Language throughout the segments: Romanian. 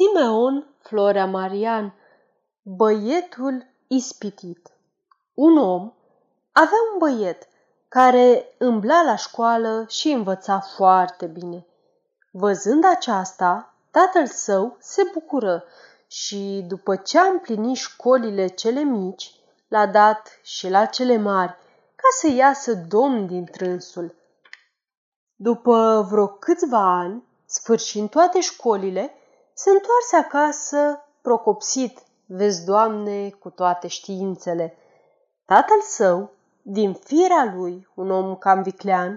Simeon Florea Marian, băietul ispitit. Un om avea un băiet care îmbla la școală și învăța foarte bine. Văzând aceasta, tatăl său se bucură și, după ce a împlinit școlile cele mici, l-a dat și la cele mari, ca să iasă domn din trânsul. După vreo câțiva ani, sfârșind toate școlile, se întoarse acasă procopsit, vezi, Doamne, cu toate științele. Tatăl său, din firea lui, un om cam viclean,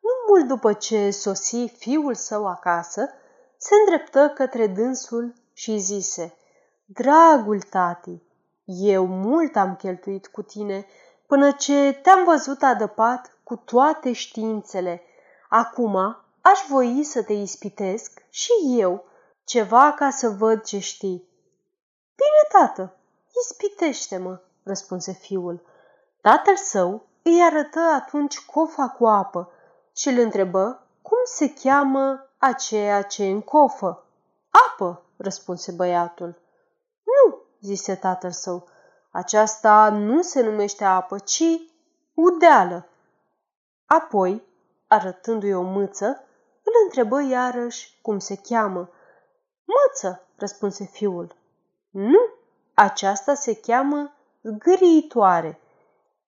nu mult după ce sosi fiul său acasă, se îndreptă către dânsul și zise, Dragul tati, eu mult am cheltuit cu tine până ce te-am văzut adăpat cu toate științele. Acum aș voi să te ispitesc și eu ceva ca să văd ce știi. Bine, tată, ispitește-mă, răspunse fiul. Tatăl său îi arătă atunci cofa cu apă și îl întrebă cum se cheamă aceea ce în cofă. Apă, răspunse băiatul. Nu, zise tatăl său, aceasta nu se numește apă, ci udeală. Apoi, arătându-i o mâță, îl întrebă iarăși cum se cheamă. Măță, răspunse fiul. Nu, aceasta se cheamă zgâriitoare.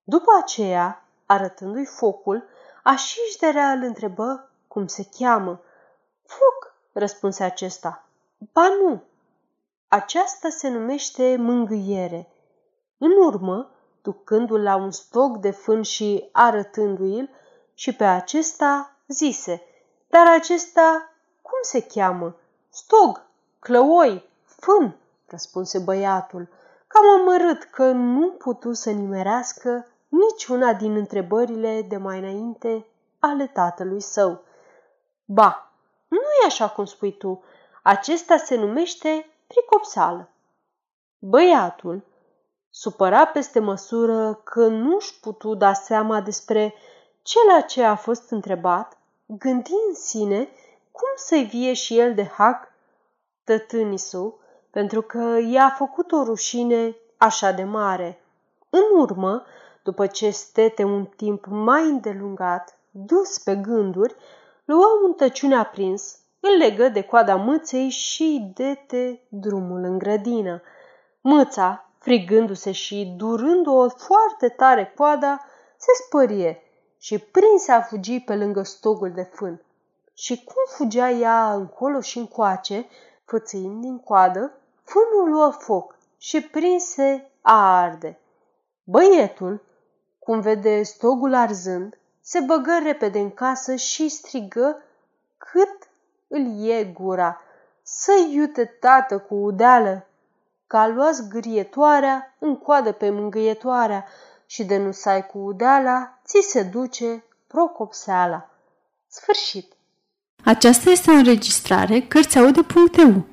După aceea, arătându-i focul, așișderea îl întrebă cum se cheamă. Foc, răspunse acesta. Ba nu, aceasta se numește mângâiere. În urmă, ducându-l la un stoc de fân și arătându-i-l, și pe acesta zise, dar acesta cum se cheamă? Stog, clăoi, fân, răspunse băiatul, cam amărât că nu putu să nimerească niciuna din întrebările de mai înainte ale tatălui său. Ba, nu e așa cum spui tu, acesta se numește pricopsală. Băiatul, supăra peste măsură că nu-și putu da seama despre cel ce a fost întrebat, gândi în sine cum să-i vie și el de hac tătânisul, pentru că i-a făcut o rușine așa de mare. În urmă, după ce stete un timp mai îndelungat, dus pe gânduri, luă un tăciune aprins, îl legă de coada mâței și dete drumul în grădină. Mâța, frigându-se și durând-o foarte tare coada, se spărie și prinse a fugi pe lângă stogul de fân. Și cum fugea ea încolo și încoace, fățâind din coadă, fânul luă foc și prinse a arde. Băietul, cum vede stogul arzând, se băgă repede în casă și strigă cât îl e gura. Să iute tată cu udeală! Ca lua zgârietoarea în coadă pe mângâietoarea și de nu sai cu udeala, ți se duce procopseala. Sfârșit. Aceasta este o înregistrare Cărțiaude.eu